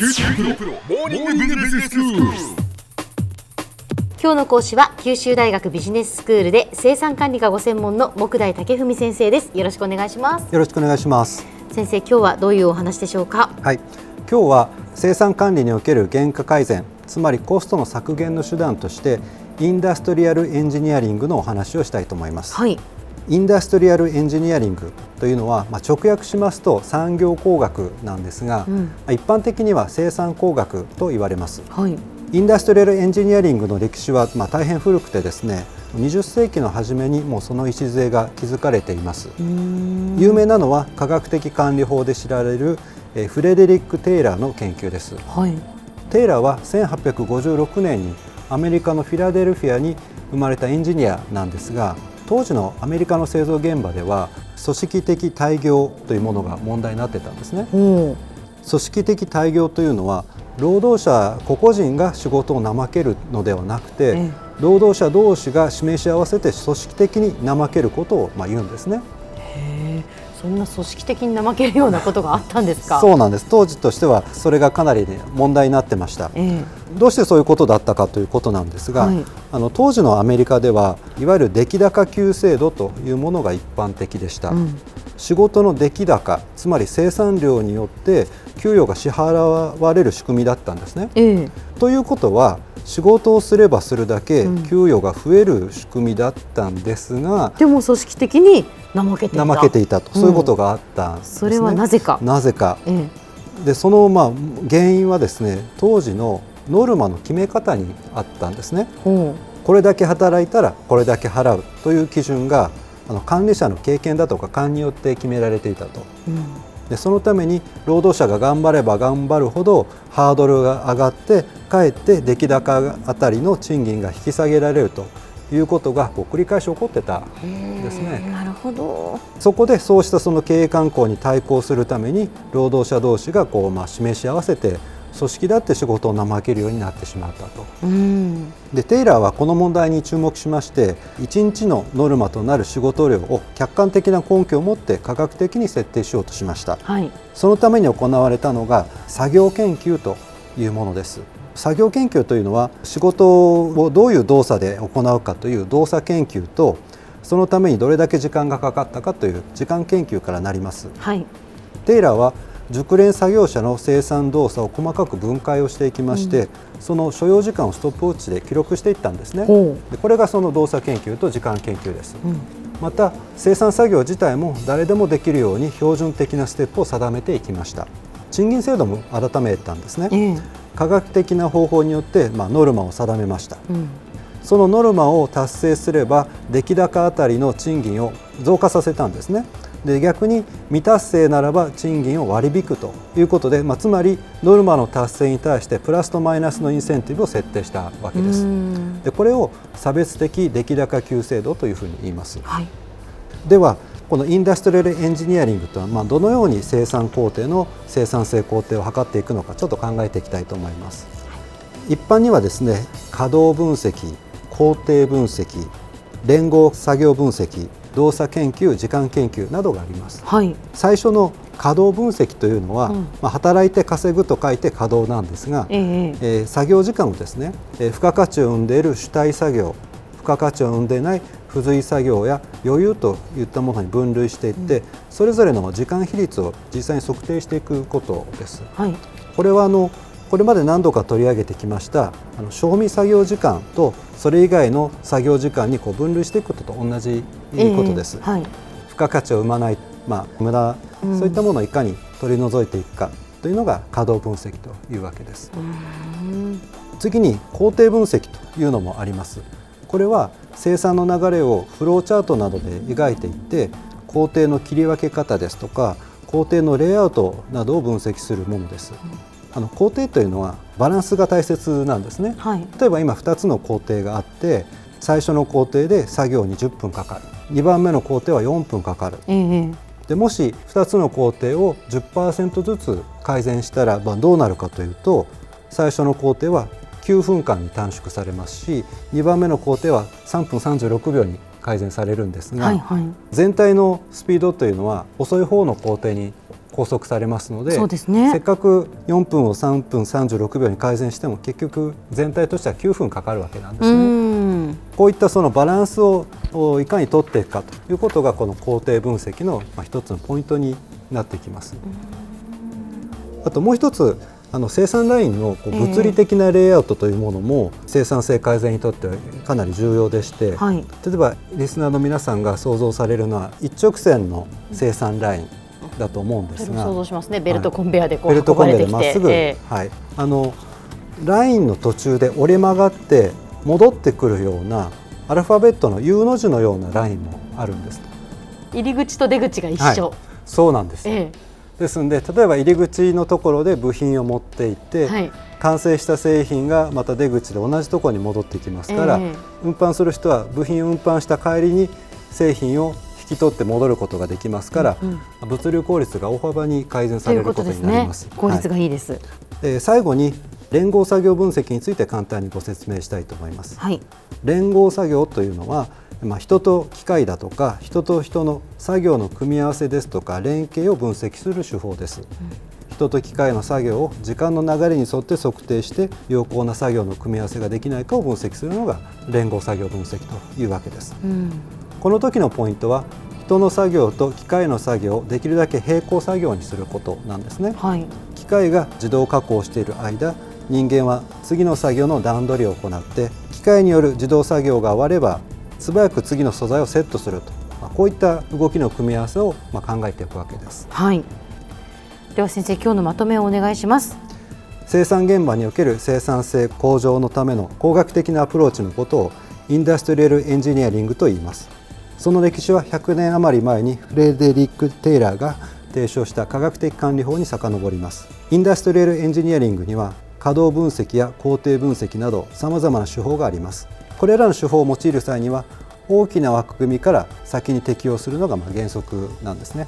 九州大学モーニングビジネススクール。今日の講師は九州大学ビジネススクールで生産管理がご専門の木大武文先生ですよろしくお願いしますよろしくお願いします。先生今日はどういうお話でしょうか？はい、今日は生産管理における原価改善、つまりコストの削減の手段としてインダストリアルエンジニアリングのお話をしたいと思います。はいインダストリアルエンジニアリングというのは、まあ、直訳しますと産業工学なんですが、うんまあ一般的には生産工学と言われます。はいインダストリアルエンジニアリングの歴史は、まあ、大変古くてですね20世紀の初めにもうその礎が築かれています。有名なのは科学的管理法で知られるえーフレデリック・テイラーの研究です。はいテイラーは1856年にアメリカのフィラデルフィアに生まれたエンジニアなんですが当時のアメリカの製造現場では組織的大業というものが問題になってたんですね。お組織的大業というのは労働者個々人が仕事を怠けるのではなくて、ええ労働者同士が示し合わせて組織的に怠けることをまあ言うんですね。そんな組織的に怠けるようなことがあったんですか？そうなんです。当時としてはそれがかなり、ね、問題になってました。えどうしてそういうことだったかということなんですが、はい。あの当時のアメリカではいわゆる出来高給制度というものが一般的でした、えうん。仕事の出来高つまり生産量によって給与が支払われる仕組みだったんですね。ええ。ということは仕事をすればするだけうん。給与が増える仕組みだったんですが、でも組織的に怠けていた。怠けていたと、うん。そういうことがあったんです、ね。それはなぜか。なぜか。ええ。でそのまあ原因はですね当時のノルマの決め方にあったんですね。ほこれだけ働いたらこれだけ払うという基準があの管理者の経験だとか勘によって決められていたと。う、うんでそのために労働者が頑張れば頑張るほどハードルが上がってかえって出来高あたりの賃金が引き下げられるということがこう繰り返し起こってたですね。なるほど。そこでそうしたその経営慣行に対抗するために労働者同士がこうまあ示し合わせて組織だって仕事を怠けるようになってしまったと。うん。でテイラーはこの問題に注目しまして1日のノルマとなる仕事量を客観的な根拠を持って科学的に設定しようとしました。はい。そのために行われたのが作業研究というものです。作業研究というのは仕事をどういう動作で行うかという動作研究とそのためにどれだけ時間がかかったかという時間研究からなります。はい。テイラーは熟練作業者の生産動作を細かく分解をしていきまして、その所要時間をストップウォッチで記録していったんですね。ほでこれがその動作研究と時間研究です。う、うん。また生産作業自体も誰でもできるように標準的なステップを定めていきました。賃金制度も改めたんですね。ええ。科学的な方法によって、まあ、ノルマを定めました。うん。そのノルマを達成すれば出来高あたりの賃金を増加させたんですねで逆に未達成ならば賃金を割り引くということで、まあ、つまりノルマの達成に対してプラスとマイナスのインセンティブを設定したわけです。うん。でこれを差別的出来高給制度というふうに言います。はい。ではこのインダストリアルエンジニアリングとは、まあ、どのように生産工程の生産性工程を測っていくのかちょっと考えていきたいと思います。一般にはですね稼働分析工程分析連合作業分析動作研究時間研究などがあります。はい。最初の稼働分析というのは、うん。まあ、働いて稼ぐと書いて稼働なんですが、えええー作業時間をですね、えー付加価値を生んでいる主体作業付加価値を生んでいない付随作業や余裕といったものに分類していって、それぞれの時間比率を実際に測定していくことです。はい。これはあのこれまで何度か取り上げてきましたあの賞味作業時間とそれ以外の作業時間にこう分類していくことと同じことです。ええはい。付加価値を生まない、まあ、無駄、うん。そういったものをいかに取り除いていくかというのが稼働分析というわけです。うん。次に工程分析というのもあります。これは生産の流れをフローチャートなどで描いていって工程の切り分け方ですとか工程のレイアウトなどを分析するものですあの工程というのはバランスが大切なんですね。はい。例えば今2つの工程があって最初の工程で作業に10分かかる。2番目の工程は4分かかる。ええでもし2つの工程を10%ずつ改善したらばどうなるかというと最初の工程は9分間に短縮されますし2番目の工程は3分36秒に改善されるんですが、はいはい。全体のスピードというのは遅い方の工程に拘束されますのでねせっかく4分を3分36秒に改善しても結局全体としては9分かかるわけなんですうね。んこういったそのバランスをおいかに取っていくかということがこの工程分析のまあ一つのポイントになってきます。あともう一つあの生産ラインのこうええ物理的なレイアウトというものも生産性改善にとってはかなり重要でして、はい例えばリスナーの皆さんが想像されるのは一直線の生産ラインだと思うんですが、想像しますね。ベルトコンベヤーでこうベルトコンベヤーでまっすぐ、えはい、あのラインの途中で折れ曲がって戻ってくるようなアルファベットの U の字のようなラインもあるんです。え入り口と出口が一緒、はい。そうなんです、えですので例えば入り口のところで部品を持っていって、はい。完成した製品がまた出口で同じところに戻ってきますから、ええ。運搬する人は部品を運搬した帰りに製品を引き取って戻ることができますから、うん物流効率が大幅に改善されることになります。効率はがいいです。い。で最後に連合作業分析について簡単にご説明したいと思います。はい。連合作業というのは、まあ、人と機械だとか人と人の作業の組み合わせですとか連携を分析する手法です、人と機械の作業を時間の流れに沿って測定して良好な作業の組み合わせができないかを分析するのが連合作業分析というわけです。うんこの時のポイントは人の作業と機械の作業をできるだけ並行作業にすることなんですね。はい。機械が自動加工している間人間は次の作業の段取りを行って機械による自動作業が終われば素早く次の素材をセットすると、まあこういった動きの組み合わせをまあ考えていくわけです。はい。では先生今日のまとめをお願いします。生産現場における生産性向上のための工学的なアプローチのことをインダストリアルエンジニアリングと言いますその歴史は100年余り前にフレデリック・テイラーが提唱した科学的管理法に遡ります。インダストリアルエンジニアリングには稼働分析や工程分析など様々な手法があります。これらの手法を用いる際には大きな枠組みから先に適用するのがま原則なんですね。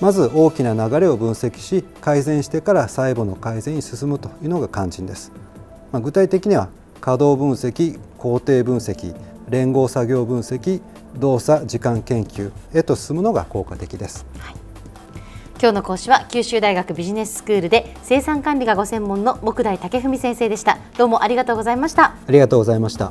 まず大きな流れを分析し改善してから細部の改善に進むというのが肝心です、まあ、具体的には稼働分析工程分析連合作業分析動作時間研究へと進むのが効果的です。今日の講師は九州大学ビジネススクールで生産管理がご専門の木大武文先生でした。どうもありがとうございました。ありがとうございました